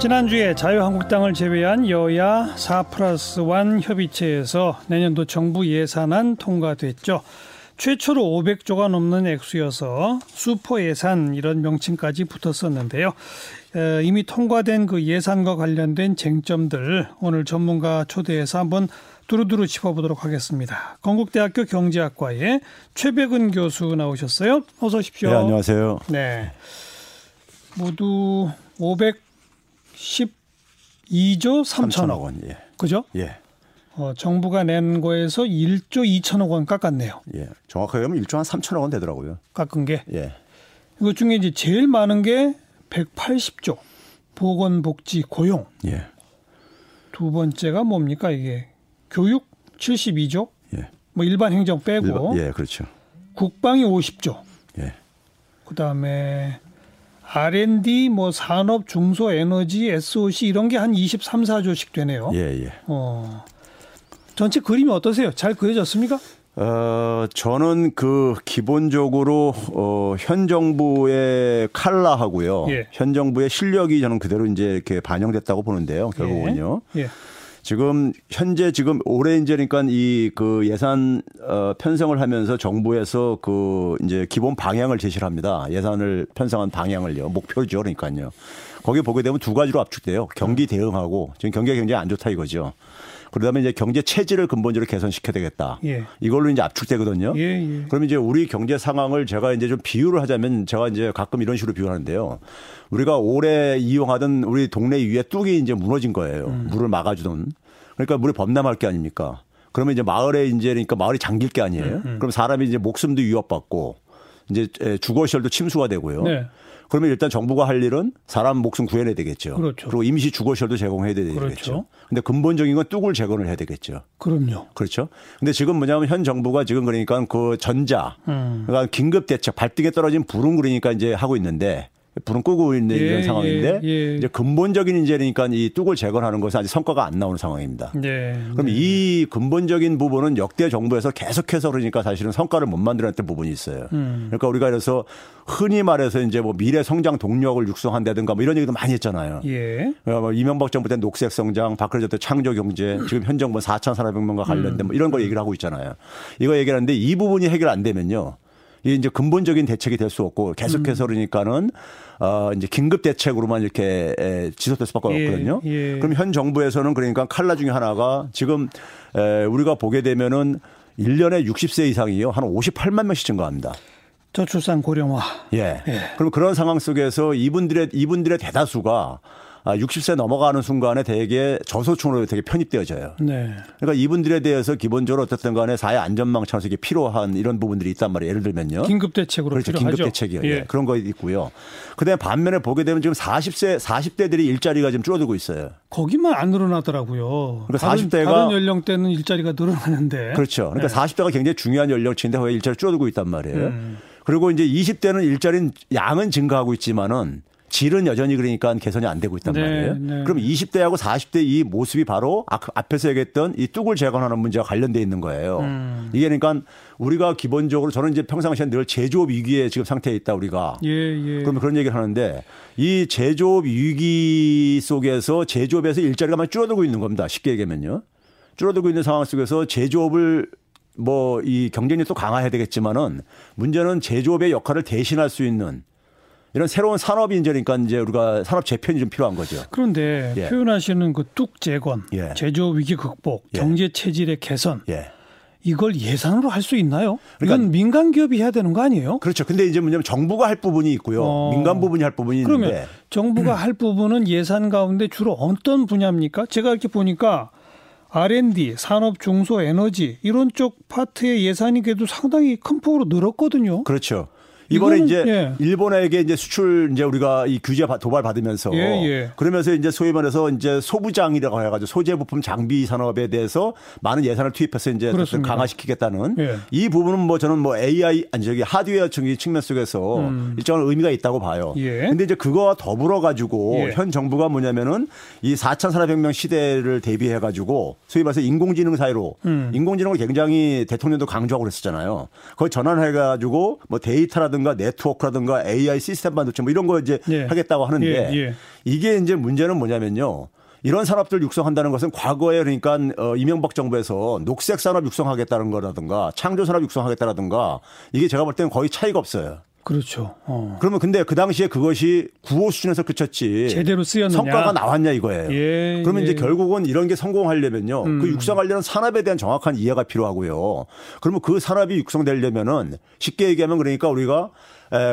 지난주에 자유한국당을 제외한 여야 4 플러스 1 협의체에서 내년도 정부 예산안 통과됐죠. 최초로 500조가 넘는 액수여서 슈퍼 예산 이런 명칭까지 붙었었는데요. 이미 통과된 그 예산과 관련된 쟁점들 오늘 전문가 초대해서 한번 두루두루 짚어보도록 하겠습니다. 건국대학교 경제학과의 최백은 교수 나오셨어요. 어서 오십시오. 네, 안녕하세요. 네. 모두 500 12조 3천억 원. 예. 그죠? 예. 어, 정부가 낸 거에서 1조 2천억 원 깎았네요. 예. 정확하게 하면 1조 한 3천억 원 되더라고요. 깎은 게. 예. 이것 중에 이제 제일 많은 게 180조. 보건복지 고용. 예. 두 번째가 뭡니까 이게? 교육 72조. 예. 뭐 일반 행정 빼고. 일반, 예, 그렇죠. 국방이 50조. 예. 그다음에 R&D, 뭐 산업, 중소, 에너지, SOC 이런 게 한 23, 4조씩 되네요. 예, 예. 어. 전체 그림이 어떠세요? 잘 그려졌습니까? 어, 저는 그 기본적으로 어, 현 정부의 칼라하고요. 예. 현 정부의 실력이 저는 그대로 이제 이렇게 반영됐다고 보는데요. 결국은요. 예. 예. 지금 현재 지금 올해 이제니까 이 그 예산 어 편성을 하면서 정부에서 그 이제 기본 방향을 제시를 합니다. 예산을 편성한 방향을요. 목표죠. 그러니까요. 거기 보게 되면 두 가지로 압축돼요. 경기 대응하고 지금 경기가 굉장히 안 좋다 이거죠. 그러다음에 이제 경제 체질을 근본적으로 개선시켜야 되겠다. 예. 이걸로 이제 압축되거든요. 예, 예. 그럼 이제 우리 경제 상황을 제가 이제 좀 비유를 하자면 제가 이제 가끔 이런 식으로 비유하는데요. 우리가 오래 이용하던 우리 동네 위에 뚝이 이제 무너진 거예요. 음. 물을 막아주던. 그러니까 물이 범람할 게 아닙니까? 그러면 이제 마을에 이제 그러니까 마을이 잠길 게 아니에요. 음, 음. 그럼 사람이 이제 목숨도 위협받고 이제 주거 시설도 침수가 되고요. 네. 그러면 일단 정부가 할 일은 사람 목숨 구해내야 되겠죠. 그렇죠. 그리고 임시 주거 시설도 제공해야 되겠죠. 그렇죠. 근데 근본적인 건 뚝을 재건을 해야 되겠죠. 그럼요. 그렇죠. 근데 지금 뭐냐면 현 정부가 지금 그러니까 그 전자, 음. 그러니까 긴급 대책, 발등에 떨어진 불은 그러니까 이제 하고 있는데 불은 끄고 있는 예, 이런 상황인데 예, 예. 이제 근본적인 그러니까 이 뚝을 재건하는 것은 아직 성과가 안 나오는 상황입니다. 네, 그럼 네. 이 근본적인 부분은 역대 정부에서 계속해서 그러니까 사실은 성과를 못 만들었던 부분이 있어요. 음. 그러니까 우리가 그래서 흔히 말해서 이제 뭐 미래 성장 동력을 육성한다든가 뭐 이런 얘기도 많이 했잖아요. 예. 어, 뭐 이명박 정부 때 녹색 성장, 박근혜 정부 때 창조 경제, 지금 현 정부 4천 4백명과 관련된 뭐 이런 거 얘기를 하고 있잖아요. 이거 얘기하는데 이 부분이 해결 안 되면요. 이게 이제 근본적인 대책이 될 수 없고 계속해서 음. 그러니까는 어 이제 긴급 대책으로만 이렇게 지속될 수밖에 예, 없거든요. 예. 그럼 현 정부에서는 그러니까 칼라 중에 하나가 지금 에 우리가 보게 되면은 1년에 60세 이상이요. 한 58만 명씩 증가합니다. 저출산 고령화. 예. 예. 그럼 그런 상황 속에서 이분들의 이분들의 대다수가 60세 아, 넘어가는 순간에 대개 저소층으로 되게 편입되어져요. 네. 그러니까 이분들에 대해서 기본적으로 어쨌든 간에 사회 안전망 차원에서 필요한 이런 부분들이 있단 말이에요. 예를 들면요. 긴급 대책으로 그렇죠. 필요하죠. 긴급 대책이요. 예. 예. 그런 거 있고요. 그다음에 반면에 보게 되면 지금 40세 40대들이 일자리가 지금 줄어들고 있어요. 거기만 안 늘어나더라고요. 그러니까 다른, 40대가 다른 연령대는 일자리가 늘어나는데. 그렇죠. 그러니까 네. 40대가 굉장히 중요한 연령층인데 왜 일자리 줄어들고 있단 말이에요. 음. 그리고 이제 20대는 일자리 양은 증가하고 있지만은 질은 여전히 그러니까 개선이 안 되고 있단 네, 말이에요. 네. 그럼 20대하고 40대 이 모습이 바로 앞에서 얘기했던 이 뚝을 재건하는 문제와 관련돼 있는 거예요. 음. 이게 그러니까 우리가 기본적으로 저는 이제 평상시에 늘 제조업 위기에 지금 상태에 있다 우리가. 예, 예. 그러면 그런 얘기를 하는데 이 제조업 위기 속에서 제조업에서 일자리가 많이 줄어들고 있는 겁니다. 쉽게 얘기하면요. 줄어들고 있는 상황 속에서 제조업을 뭐 이 경쟁력도 강화해야 되겠지만은 문제는 제조업의 역할을 대신할 수 있는 이런 새로운 산업이 이제 그러니까 이제 우리가 산업 재편이 좀 필요한 거죠. 그런데 예. 표현하시는 그 뚝 재건, 예. 제조업 위기 극복, 예. 경제 체질의 개선. 예. 이걸 예산으로 할 수 있나요? 그러니까 이건 민간 기업이 해야 되는 거 아니에요? 그렇죠. 근데 이제 뭐냐면 정부가 할 부분이 있고요. 어. 민간 부분이 할 부분이 그러면 있는데. 정부가 음. 할 부분은 예산 가운데 주로 어떤 분야입니까? 제가 이렇게 보니까 R&D, 산업, 중소, 에너지 이런 쪽 파트의 예산이 그래도 상당히 큰 폭으로 늘었거든요. 그렇죠. 이번에 이제 예. 일본에게 이제 수출 이제 우리가 이 규제 도발 받으면서 예, 예. 그러면서 이제 소위 말해서 이제 소부장이라고 해가지고 소재 부품 장비 산업에 대해서 많은 예산을 투입해서 이제 강화시키겠다는 예. 이 부분은 뭐 저는 뭐 AI 아니 저기 하드웨어 측면 속에서 음. 일정한 의미가 있다고 봐요. 예. 근데 이제 그거와 더불어 가지고 예. 현 정부가 뭐냐면은 이 4,400명 시대를 대비해 가지고 소위 말해서 인공지능 사회로 음. 인공지능을 굉장히 대통령도 강조하고 그랬었잖아요. 거기 전환해 가지고 뭐 데이터라든 기술이라든가 네트워크라든가 AI 시스템 반도체 뭐 이런 거 이제 예. 하겠다고 하는데 예, 예. 이게 이제 문제는 뭐냐면요. 이런 산업들 육성한다는 것은 과거에 그러니까 어 이명박 정부에서 녹색 산업 육성하겠다는 거라든가 창조 산업 육성하겠다라든가 이게 제가 볼 때는 거의 차이가 없어요. 그렇죠. 어. 그러면 근데 그 당시에 그것이 구호 수준에서 그쳤지. 제대로 쓰였느냐. 성과가 나왔냐 이거예요. 예, 그러면 예. 이제 결국은 이런 게 성공하려면요. 음. 그 육성하려는 산업에 대한 정확한 이해가 필요하고요. 그러면 그 산업이 육성되려면은 쉽게 얘기하면 그러니까 우리가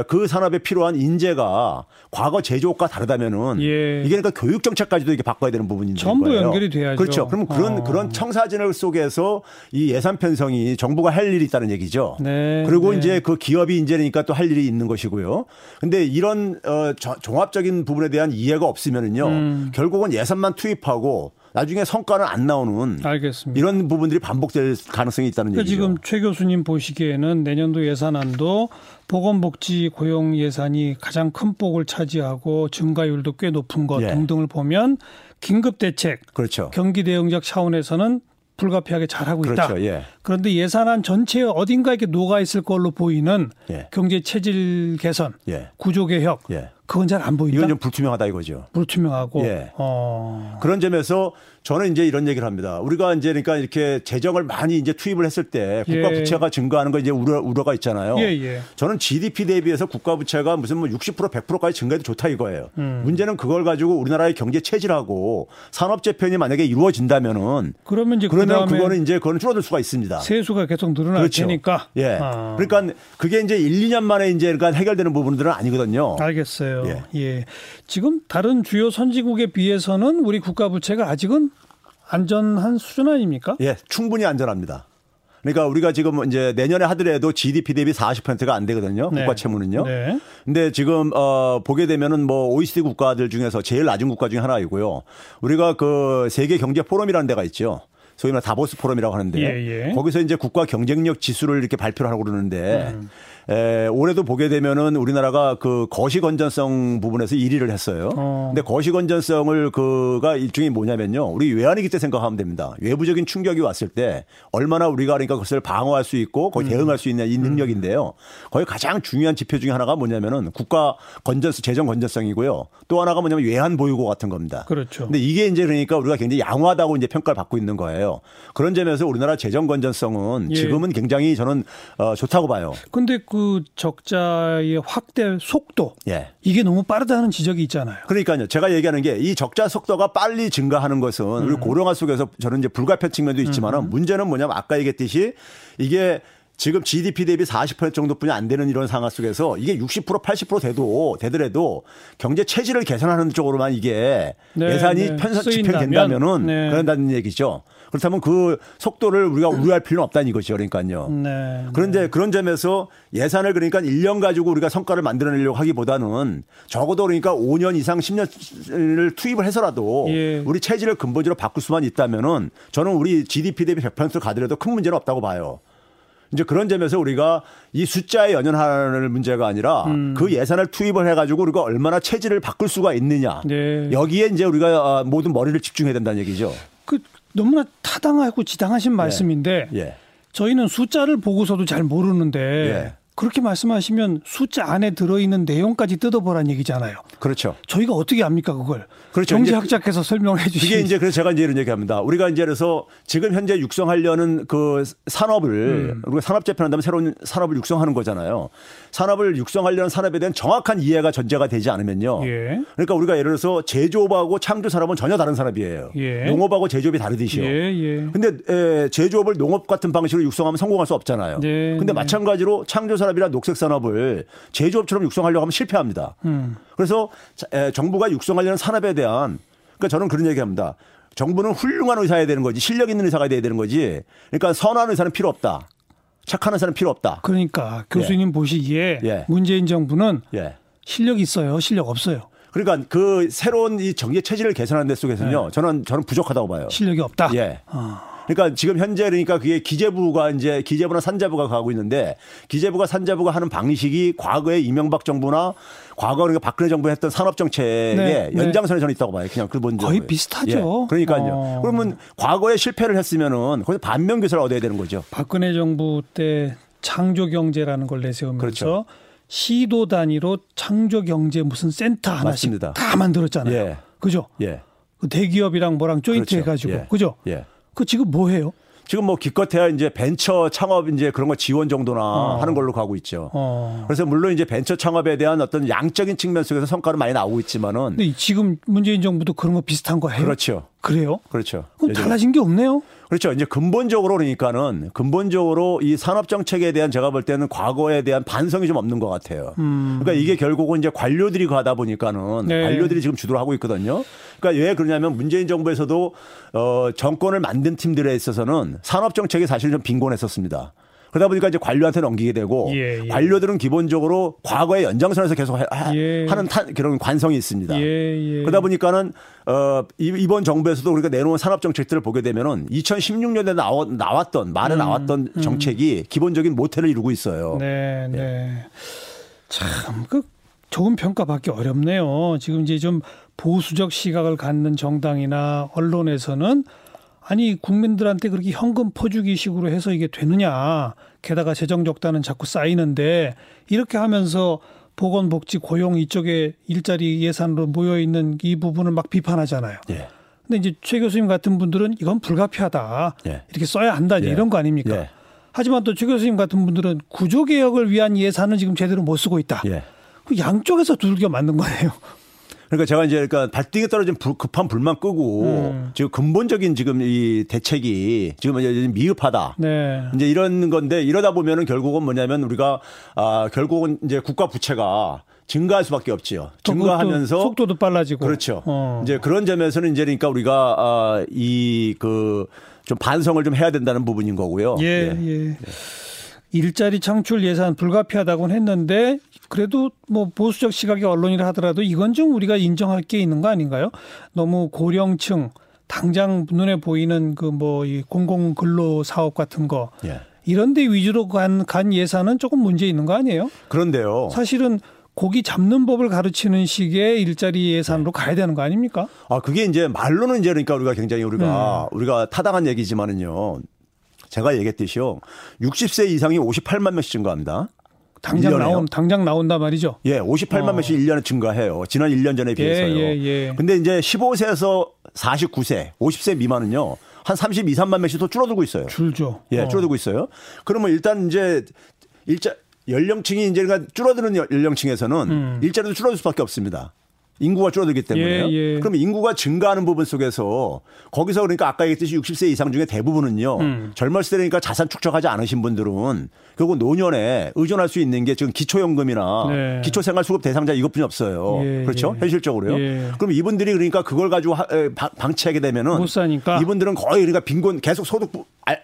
그 산업에 필요한 인재가 과거 제조업과 다르다면은 예. 이게 그러니까 교육 정책까지도 이게 바꿔야 되는 부분인 전부 거예요. 연결이 돼야죠. 그렇죠. 그러면 그런 어. 그런 청사진을 속에서 이 예산 편성이 정부가 할 일이 있다는 얘기죠. 네. 그리고 네. 이제 그 기업이 이제니까 또 할 일이 있는 것이고요. 근데 이런 어 종합적인 부분에 대한 이해가 없으면은요. 음. 결국은 예산만 투입하고 나중에 성과는 안 나오는 알겠습니다. 이런 부분들이 반복될 가능성이 있다는 그러니까 얘기죠. 지금 최 교수님 보시기에는 내년도 예산안도 보건복지 고용 예산이 가장 큰 폭을 차지하고 증가율도 꽤 높은 것 예. 등등을 보면 긴급 대책, 그렇죠. 경기 대응적 차원에서는 불가피하게 잘하고 있다. 그렇죠. 예. 그런데 예산안 전체에 어딘가 이렇게 녹아 있을 걸로 보이는 예. 경제 체질 개선, 예. 구조 개혁, 예. 그건 잘 안 보인다. 이건 좀 불투명하다 이거죠. 불투명하고. 예. 어. 그런 점에서 저는 이제 이런 얘기를 합니다. 우리가 이제 그러니까 이렇게 재정을 많이 이제 투입을 했을 때 국가 예. 부채가 증가하는 거 이제 우려, 우려가 있잖아요. 예, 예. 저는 GDP 대비해서 국가 부채가 무슨 뭐 60% 100%까지 증가해도 좋다 이거예요. 음. 문제는 그걸 가지고 우리나라의 경제 체질하고 산업 재편이 만약에 이루어진다면은 그러면 이제 그러면 그거는 이제 그거는 줄어들 수가 있습니다. 세수가 계속 늘어날 그렇죠. 테니까. 예. 아. 그러니까 그게 이제 1, 2년 만에 이제 그러니까 해결되는 부분들은 아니거든요. 알겠어요. 예. 예. 지금 다른 주요 선진국에 비해서는 우리 국가 부채가 아직은 안전한 수준 아닙니까? 예, 충분히 안전합니다. 그러니까 우리가 지금 이제 내년에 하더라도 GDP 대비 40%가 안 되거든요. 네. 국가 채무는요. 네. 근데 지금 어 보게 되면은 뭐 OECD 국가들 중에서 제일 낮은 국가 중에 하나이고요. 우리가 그 세계 경제 포럼이라는 데가 있죠. 소위 말해 다보스 포럼이라고 하는데 예, 예. 거기서 이제 국가 경쟁력 지수를 이렇게 발표를 하고 그러는데 음. 에, 올해도 보게 되면은 우리나라가 그 거시 건전성 부분에서 1위를 했어요. 어. 근데 거시 건전성을 그가 일종의 뭐냐면요. 우리 외환위기 때 생각하면 됩니다. 외부적인 충격이 왔을 때 얼마나 우리가 그러니까 그것을 방어할 수 있고 거기 음. 대응할 수 있는 이 능력인데요. 거의 가장 중요한 지표 중에 하나가 뭐냐면은 국가 건전성, 재정 건전성이고요. 또 하나가 뭐냐면 외환 보유고 같은 겁니다. 그렇죠. 근데 이게 이제 그러니까 우리가 굉장히 양호하다고 이제 평가를 받고 있는 거예요. 그런 점에서 우리나라 재정 건전성은 예. 지금은 굉장히 저는 어, 좋다고 봐요. 근데 그그 적자의 확대 속도 예. 이게 너무 빠르다는 지적이 있잖아요. 그러니까요. 제가 얘기하는 게 이 적자 속도가 빨리 증가하는 것은 음. 우리 고령화 속에서 저는 이제 불가피한 측면도 있지만은 음. 문제는 뭐냐면 아까 얘기했듯이 이게 지금 GDP 대비 40% 정도뿐이 안 되는 이런 상황 속에서 이게 60% 80% 돼도 되더라도 경제 체질을 개선하는 쪽으로만 이게 네, 예산이 네. 편성 집행된다면은 네. 그런다는 얘기죠. 그렇다면 그 속도를 우리가 우려할 필요는 없다는 이거죠. 그러니까요. 네, 그런데 네. 그런 점에서 예산을 그러니까 1년 가지고 우리가 성과를 만들어내려고 하기보다는 적어도 그러니까 5년 이상 10년을 투입을 해서라도 예. 우리 체질을 근본적으로 바꿀 수만 있다면은 저는 우리 GDP 대비 100% 가더라도 큰 문제는 없다고 봐요. 이제 그런 점에서 우리가 이 숫자에 연연하는 문제가 아니라 음. 그 예산을 투입을 해가지고 우리가 얼마나 체질을 바꿀 수가 있느냐. 네. 여기에 이제 우리가 아, 모든 머리를 집중해야 된다는 얘기죠. 그 너무나 타당하고 지당하신 예. 말씀인데 예. 예. 저희는 숫자를 보고서도 잘 모르는데 예. 그렇게 말씀하시면 숫자 안에 들어있는 내용까지 뜯어보라는 얘기잖아요. 그렇죠. 저희가 어떻게 압니까 그걸? 그렇죠. 경제학자께서 설명을 해주시죠. 이게 이제 그래서 제가 이제 이런 얘기합니다. 우리가 이제 그래서 지금 현재 육성하려는 그 산업을 음. 우리가 산업 재편한다면 새로운 산업을 육성하는 거잖아요. 산업을 육성하려는 산업에 대한 정확한 이해가 전제가 되지 않으면요. 예. 그러니까 우리가 예를 들어서 제조업하고 창조 산업은 전혀 다른 산업이에요. 예. 농업하고 제조업이 다르듯이요. 예. 예. 근데 에, 제조업을 농업 같은 방식으로 육성하면 성공할 수 없잖아요. 네. 근데 마찬가지로 창조 산업 이나 녹색 산업을 제조업처럼 육성하려고 하면 실패합니다. 음. 그래서 정부가 육성하려는 산업에 대한 그러니까 저는 그런 얘기합니다. 정부는 훌륭한 의사야 되는 거지 실력 있는 의사가 돼야 되는 거지. 그러니까 선한 의사는 필요 없다. 착한 의사는 필요 없다. 그러니까 교수님 예. 보시기에 예. 문재인 정부는 예. 실력 있어요, 실력 없어요. 그러니까 그 새로운 이 정계 체질을 개선하는 데 속에서는요, 네. 저는 저는 부족하다고 봐요. 실력이 없다. 예. 어. 그러니까 지금 현재 그러니까 그게 기재부가 이제 기재부나 산자부가 가고 있는데 기재부가 산자부가 하는 방식이 과거에 이명박 정부나 과거 그러니까 박근혜 정부 했던 산업 정책의 네, 네. 연장선에 저는 있다고 봐요. 그냥 그 뭔지 거의 비슷하죠. 예, 그러니까요. 어. 그러면 과거에 실패를 했으면은 거기서 반면 교사를 얻어야 되는 거죠. 박근혜 정부 때 창조 경제라는 걸 내세우면서 그렇죠. 시도 단위로 창조 경제 무슨 센터 하나씩 맞습니다. 다 만들었잖아요. 예. 그죠? 예. 그 대기업이랑 뭐랑 조인트 그렇죠. 해가지고 예. 그죠? 예. 그 지금 뭐 해요? 지금 뭐 기껏해야 이제 벤처 창업 이제 그런 거 지원 정도나 어. 하는 걸로 가고 있죠. 어. 그래서 물론 이제 벤처 창업에 대한 어떤 양적인 측면 속에서 성과는 많이 나오고 있지만은. 근데 지금 문재인 정부도 그런 거 비슷한 거 해요. 그렇죠. 그래요? 그렇죠. 그럼 예전에. 달라진 게 없네요. 그렇죠. 이제 근본적으로 그러니까는 근본적으로 이 산업 정책에 대한 제가 볼 때는 과거에 대한 반성이 좀 없는 것 같아요. 음. 그러니까 이게 결국은 이제 관료들이 가다 보니까는 네. 관료들이 지금 주도를 하고 있거든요. 그러니까 왜 그러냐면 문재인 정부에서도 어 정권을 만든 팀들에 있어서는 산업 정책이 사실 좀 빈곤했었습니다. 그러다 보니까 이제 관료한테 넘기게 되고 예, 예. 관료들은 기본적으로 과거의 연장선에서 계속 하, 예. 는 그런 관성이 있습니다. 예, 예. 그러다 보니까는 어 이번 정부에서도 우리가 내놓은 산업 정책들을 보게 되면은 2016년에 나왔, 나왔던 말에 음, 나왔던 음. 정책이 기본적인 모태를 이루고 있어요. 네, 네. 예. 참그 좋은 평가받기 어렵네요. 지금 이제 좀 보수적 시각을 갖는 정당이나 언론에서는 아니 국민들한테 그렇게 현금 퍼주기식으로 해서 이게 되느냐. 게다가 재정적단은 자꾸 쌓이는데 이렇게 하면서 보건복지 고용 이쪽에 일자리 예산으로 모여 있는 이 부분을 막 비판하잖아요. 예. 근데 이제 최 교수님 같은 분들은 이건 불가피하다. 예. 이렇게 써야 한다. 예. 이런 거 아닙니까? 예. 하지만 또 최 교수님 같은 분들은 구조 개혁을 위한 예산은 지금 제대로 못 쓰고 있다. 예. 그 양쪽에서 두들겨 맞는 거네요. 그러니까 제가 이제 그러니까 발등에 떨어진 불, 급한 불만 끄고 음. 지금 근본적인 지금 이 대책이 지금 이제 미흡하다. 네. 이제 이런 건데 이러다 보면은 결국은 뭐냐면 우리가 아 결국은 이제 국가 부채가 증가할 수밖에 없지요. 증가하면서 속도도 빨라지고 그렇죠. 어. 이제 그런 점에서는 이제 그러니까 우리가 아 이그 좀 반성을 좀 해야 된다는 부분인 거고요. 예. 예. 예. 예. 일자리 창출 예산 불가피하다고는 했는데 그래도 뭐 보수적 시각의 언론이라 하더라도 이건 좀 우리가 인정할 게 있는 거 아닌가요? 너무 고령층 당장 눈에 보이는 그 뭐 이 공공 근로 사업 같은 거 예. 이런 데 위주로 간, 간 예산은 조금 문제 있는 거 아니에요? 그런데요. 사실은 고기 잡는 법을 가르치는 식의 일자리 예산으로 가야 되는 거 아닙니까? 아, 그게 이제 말로는 이제 그러니까 우리가 굉장히 우리가 음. 우리가 타당한 얘기지만은요. 제가 얘기했듯이요. 60세 이상이 58만 명씩 증가합니다. 당장 1년에요. 나온 당장 나온다 말이죠. 예, 58만 어. 명씩 1년에 증가해요. 지난 1년 전에 예, 비해서요. 예, 예, 예. 근데 이제 15세에서 49세, 50세 미만은요. 한 32, 3만 명씩 더 줄어들고 있어요. 줄죠. 예, 어. 줄어들고 있어요. 그러면 일단 이제 일자 연령층이 이제 그러니까 줄어드는 연령층에서는 음. 일자리도 줄어들 수밖에 없습니다. 인구가 줄어들기 때문에요. 예, 예. 그럼 인구가 증가하는 부분 속에서 거기서 그러니까 아까 얘기했듯이 60세 이상 중에 대부분은요. 음. 젊었을 때니까 자산 축적하지 않으신 분들은 결국 노년에 의존할 수 있는 게 지금 기초연금이나 네. 기초생활수급 대상자 이것뿐이 없어요. 예, 그렇죠? 예. 현실적으로요. 예. 그럼 이분들이 그러니까 그걸 가지고 방치하게 되면은 못 사니까 이분들은 거의 그러니까 빈곤 계속 소득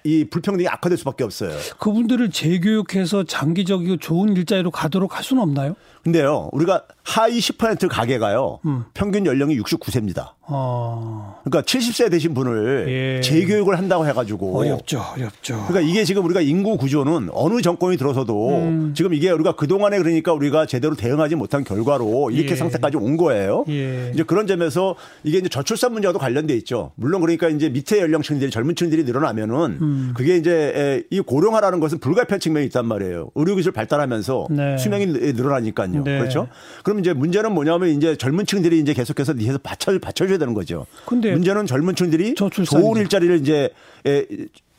이 불평등이 악화될 수밖에 없어요. 그분들을 재교육해서 장기적이고 좋은 일자리로 가도록 할 수는 없나요? 근데요, 우리가 하위 10% 가게가요, 음. 평균 연령이 69세입니다. 어. 그러니까 70세 되신 분을 예. 재교육을 한다고 해가지고 어렵죠, 어렵죠. 그러니까 이게 지금 우리가 인구 구조는 어느 정권이 들어서도 음. 지금 이게 우리가 그 동안에 그러니까 우리가 제대로 대응하지 못한 결과로 이렇게 예. 상태까지 온 거예요. 예. 이제 그런 점에서 이게 이제 저출산 문제와도 관련돼 있죠. 물론 그러니까 이제 밑에 연령층들이 젊은층들이 늘어나면은 음. 그게 이제 이 고령화라는 것은 불가피한 측면이 있단 말이에요. 의료기술 발달하면서 네. 수명이 늘어나니까요. 네. 그렇죠. 그럼 이제 문제는 뭐냐면 이제 젊은층들이 이제 계속해서 뒤에서 받쳐 받쳐 줘야 되는 거죠. 근데 문제는 젊은 층들이 좋은 일자리를 이제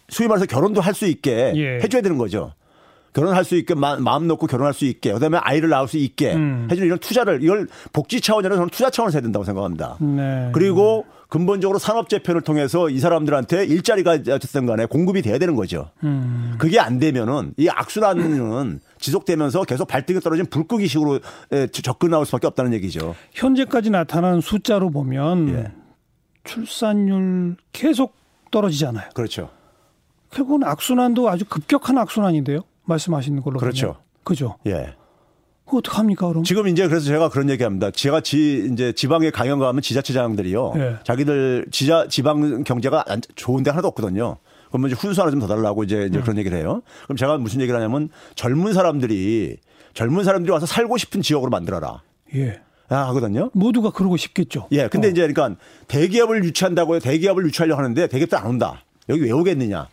수입 말해서 결혼도 할 수 있게 예. 해줘야 되는 거죠. 결혼할 수 있게 마 음 놓고 결혼할 수 있게 그다음에 아이를 낳을 수 있게 음. 해주는 이런 투자를 이걸 복지 차원이라 저는 투자 차원에서 해야 된다고 생각합니다. 네. 그리고 근본적으로 산업 재편을 통해서 이 사람들한테 일자리가 어쨌든 간에 공급이 돼야 되는 거죠. 음. 그게 안 되면은 이 악순환은 지속되면서 계속 발등에 떨어진 불끄기식으로 접근 나올 수밖에 없다는 얘기죠. 현재까지 나타난 숫자로 보면 예. 출산율 계속 떨어지잖아요. 그렇죠. 결국은 악순환도 아주 급격한 악순환인데요. 말씀하시는 걸로 그렇죠. 보면. 그죠. 예. 어떡 합니까, 그럼? 지금 이제 그래서 제가 그런 얘기 합니다. 제가 지, 이제 지방에 강연 가면 지자체장들이요. 예. 자기들 지자, 지방 경제가 좋은데 하나도 없거든요. 그러면 이제 훈수 하나 좀 더 달라고 이제, 이제 음. 그런 얘기를 해요. 그럼 제가 무슨 얘기를 하냐면 젊은 사람들이 젊은 사람들이 와서 살고 싶은 지역으로 만들어라. 예. 아, 하거든요. 모두가 그러고 싶겠죠. 예. 근데 어. 이제 그러니까 대기업을 유치한다고 요. 대기업을 유치하려고 하는데 대기업들 안 온다. 여기 왜 오겠느냐.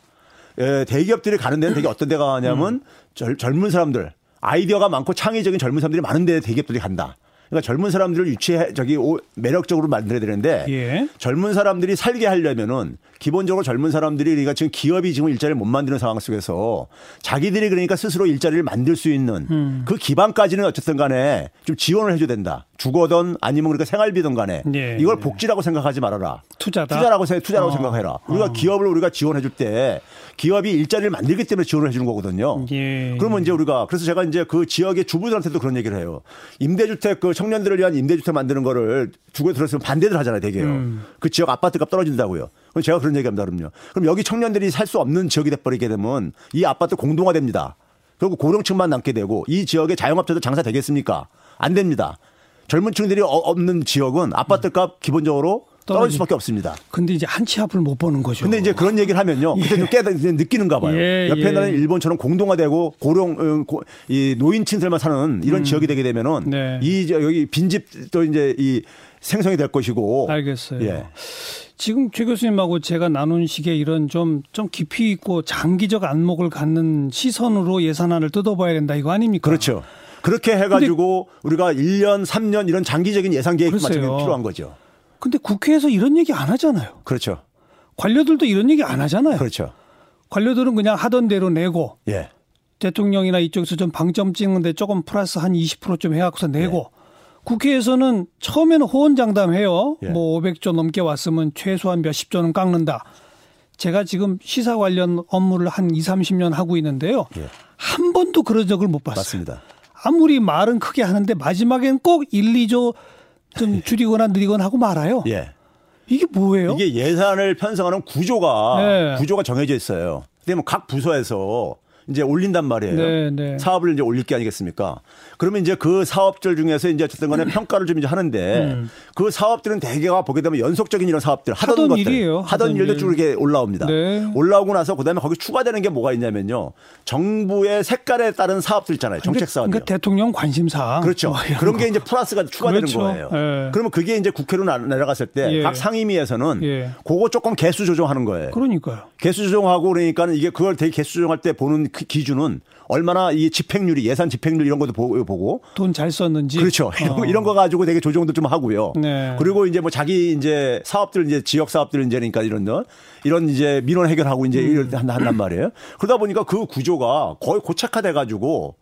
예, 대기업들이 가는 데는 되게 어떤 데가 가냐면 음. 젊, 젊은 사람들 아이디어가 많고 창의적인 젊은 사람들이 많은데 대기업들이 간다. 그러니까 젊은 사람들을 유치해 저기 매력적으로 만들어야 되는데 예. 젊은 사람들이 살게 하려면은 기본적으로 젊은 사람들이 그러니까 지금 기업이 지금 일자리를 못 만드는 상황 속에서 자기들이 그러니까 스스로 일자리를 만들 수 있는 음. 그 기반까지는 어쨌든 간에 좀 지원을 해줘야 된다. 주거든 아니면 그러니까 생활비든 간에 예. 이걸 복지라고 생각하지 말아라. 투자다. 투자라고 투자라고 어. 생각해라. 우리가 어. 기업을 우리가 지원해 줄 때 기업이 일자리를 만들기 때문에 지원을 해 주는 거거든요. 예. 그러면 이제 우리가 그래서 제가 이제 그 지역의 주부들한테도 그런 얘기를 해요. 임대주택 그 청년들을 위한 임대주택 만드는 거를 주거에 들었으면 반대들 하잖아요, 되게요. 음. 그 지역 아파트값 떨어진다고요. 그럼 제가 그런 얘기합니다, 그럼요. 그럼 여기 청년들이 살 수 없는 지역이 돼버리게 되면 이 아파트 공동화됩니다. 그리고 고령층만 남게 되고 이 지역에 자영업자도 장사 되겠습니까? 안 됩니다. 젊은 층들이 어, 없는 지역은 아파트 값 기본적으로 떨어질 수밖에 없습니다. 근데 이제 한 치 앞을 못 보는 거죠. 근데 이제 그런 얘기를 하면요. 그때 예. 좀 깨다 느끼는가 봐요. 예, 옆에 예. 나라 일본처럼 공동화되고 고령 어, 고, 이 노인층들만 사는 이런 음. 지역이 되게 되면은 네. 이 여기 빈집도 이제 이 생성이 될 것이고. 알겠어요. 예. 지금 최 교수님하고 제가 나눈 식의 이런 좀, 좀 깊이 있고 장기적 안목을 갖는 시선으로 예산안을 뜯어봐야 된다 이거 아닙니까? 그렇죠. 그렇게 해가지고 우리가 1년, 3년 이런 장기적인 예산 계획 맞추기 필요한 거죠. 근데 국회에서 이런 얘기 안 하잖아요. 그렇죠. 관료들도 이런 얘기 안 하잖아요. 그렇죠. 관료들은 그냥 하던 대로 내고 예. 대통령이나 이쪽에서 좀 방점 찍는데 조금 플러스 한 20%좀 해갖고서 내고 예. 국회에서는 처음에는 호언장담해요. 예. 뭐 500조 넘게 왔으면 최소한 몇십 조는 깎는다. 제가 지금 시사 관련 업무를 한 2, 30년 하고 있는데요. 예. 한 번도 그런 적을 못 봤어요. 맞습니다. 아무리 말은 크게 하는데 마지막엔 꼭 1, 2조 좀 예. 줄이거나 늘리거나 하고 말아요. 예. 이게 뭐예요? 이게 예산을 편성하는 구조가 네. 구조가 정해져 있어요. 근데 뭐 각 부서에서 이제 올린단 말이에요. 네, 네. 사업을 이제 올릴 게 아니겠습니까? 그러면 이제 그 사업들 중에서 이제 어쨌든 간에 평가를 좀 이제 하는데 음. 그 사업들은 대개가 보게 되면 연속적인 이런 사업들 하던, 하던 것들 일이에요. 하던, 하던 일도 일. 쭉 이렇게 올라옵니다. 네. 올라오고 나서 그다음에 거기 추가되는 게 뭐가 있냐면요. 정부의 색깔에 따른 사업들 있잖아요. 정책 사업. 그러니까 대통령 관심사. 그렇죠. 뭐 그런 게 이제 플러스가 추가되는 그렇죠. 거예요. 네. 그러면 그게 이제 국회로 내려갔을 때각 예. 상임위에서는 예. 그거 조금 개수 조정하는 거예요. 그러니까요. 개수 조정하고 그러니까 이게 그걸 되게 개수 조정할 때 보는 그 기준은 얼마나 이 집행률이 예산 집행률 이런 것도 보고 돈 잘 썼는지 그렇죠 어. 이런 거 가지고 되게 조정도 좀 하고요. 네. 그리고 이제 뭐 자기 이제 사업들 이제 지역 사업들 이제 그러니까 이런 거 이런 이제 민원 해결하고 이제 음. 이런 한단 말이에요. 그러다 보니까 그 구조가 거의 고착화돼 가지고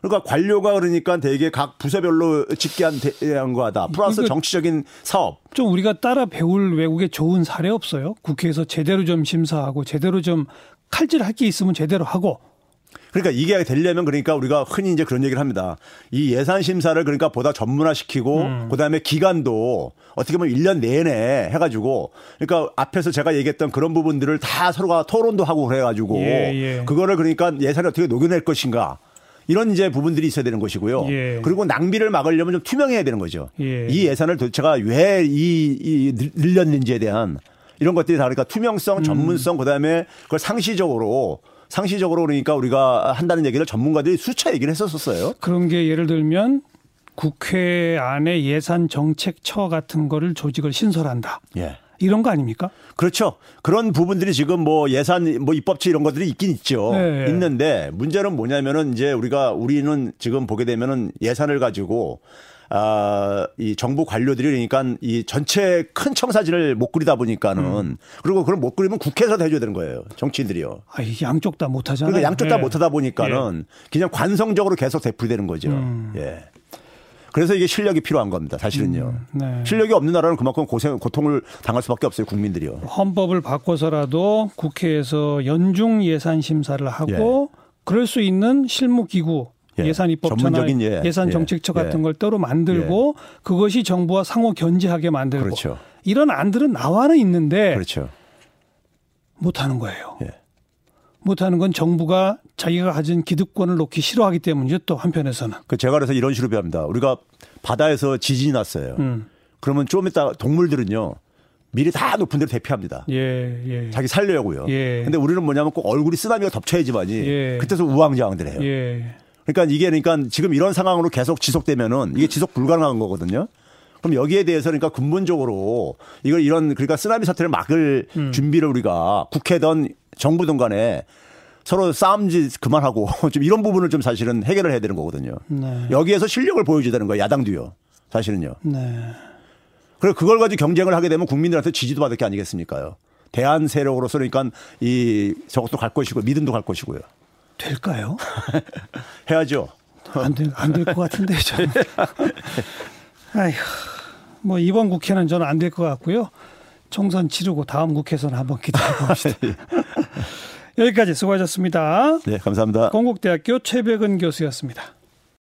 그러니까 관료가 그러니까 대개 각 부서별로 집계한 대한 거하다. 플러스 정치적인 사업. 좀 우리가 따라 배울 외국에 좋은 사례 없어요? 국회에서 제대로 좀 심사하고 제대로 좀 칼질 할 게 있으면 제대로 하고 그러니까 이게 되려면 그러니까 우리가 흔히 이제 그런 얘기를 합니다. 이 예산 심사를 그러니까 보다 전문화시키고 음. 그다음에 기간도 어떻게 보면 1년 내내 해 가지고 그러니까 앞에서 제가 얘기했던 그런 부분들을 다 서로가 토론도 하고 그래 가지고 예, 예. 그거를 그러니까 예산을 어떻게 녹여낼 것인가 이런 이제 부분들이 있어야 되는 것이고요. 예. 그리고 낭비를 막으려면 좀 투명해야 되는 거죠. 예. 이 예산을 도대체가 왜 이, 이 늘렸는지에 대한 이런 것들이 다 그러니까 투명성, 음. 전문성, 음. 그다음에 그걸 상시적으로 상시적으로 그러니까 우리가 한다는 얘기를 전문가들이 수차 얘기를 했었었어요. 그런 게 예를 들면 국회 안에 예산 정책처 같은 거를 조직을 신설한다. 예. 이런 거 아닙니까? 그렇죠. 그런 부분들이 지금 뭐 예산 뭐 입법치 이런 것들이 있긴 있죠. 네. 있는데 문제는 뭐냐면은 이제 우리가 우리는 지금 보게 되면은 예산을 가지고 아, 이 정부 관료들이 그러니까 이 전체 큰 청사진을 못 그리다 보니까는 음. 그리고 그걸 못 그리면 국회에서 해줘야 되는 거예요. 정치인들이요. 아, 양쪽 다 못하잖아요. 그러니까 양쪽 다 네. 못하다 보니까는 네. 그냥 관성적으로 계속 되풀이되는 거죠. 음. 예. 그래서 이게 실력이 필요한 겁니다. 사실은요. 음, 네. 실력이 없는 나라는 그만큼 고생, 고통을 당할 수밖에 없어요. 국민들이요. 헌법을 바꿔서라도 국회에서 연중 예산 심사를 하고 예. 그럴 수 있는 실무 기구 예. 산 입법처나 예. 산 예. 정책처 같은 예. 걸 따로 만들고 예. 그것이 정부와 상호 견제하게 만들고 그렇죠. 이런 안들은 나와는 있는데 그렇죠. 못하는 거예요. 못하는 건 정부가 자기가 가진 기득권을 놓기 싫어하기 때문이죠. 또 한편에서는. 그 제가 그래서 이런 식으로 배합니다. 우리가 바다에서 지진이 났어요. 음. 그러면 좀 이따 동물들은요. 미리 다 높은 데로 대피합니다. 예, 예. 자기 살려고요. 예. 근데 우리는 뭐냐면 꼭 얼굴이 쓰나미가 덮쳐야지만이 예. 그때서 우왕좌왕들 해요. 예. 그러니까 이게 그러니까 지금 이런 상황으로 계속 지속되면은 이게 지속 불가능한 거거든요. 그럼 여기에 대해서 그러니까 근본적으로 이걸 이런 그러니까 쓰나미 사태를 막을 음. 준비를 우리가 국회든 정부든 간에 서로 싸움지 그만하고 좀 이런 부분을 좀 사실은 해결을 해야 되는 거거든요. 네. 여기에서 실력을 보여줘야 되는 거예요. 야당도요. 사실은요. 네. 그리고 그걸 가지고 경쟁을 하게 되면 국민들한테 지지도 받을 게 아니겠습니까요. 대한 세력으로서 그러니까 이 저것도 갈 것이고 믿음도 갈 것이고요. 될까요? 해야죠. 안될 것 같은데 저는. 아휴, 뭐 이번 국회는 저는 안 될 것 같고요. 총선 치르고 다음 국회에서는 한번 기다려 봅시다. 여기까지 수고하셨습니다. 네, 감사합니다. 건국대학교 최백은 교수였습니다.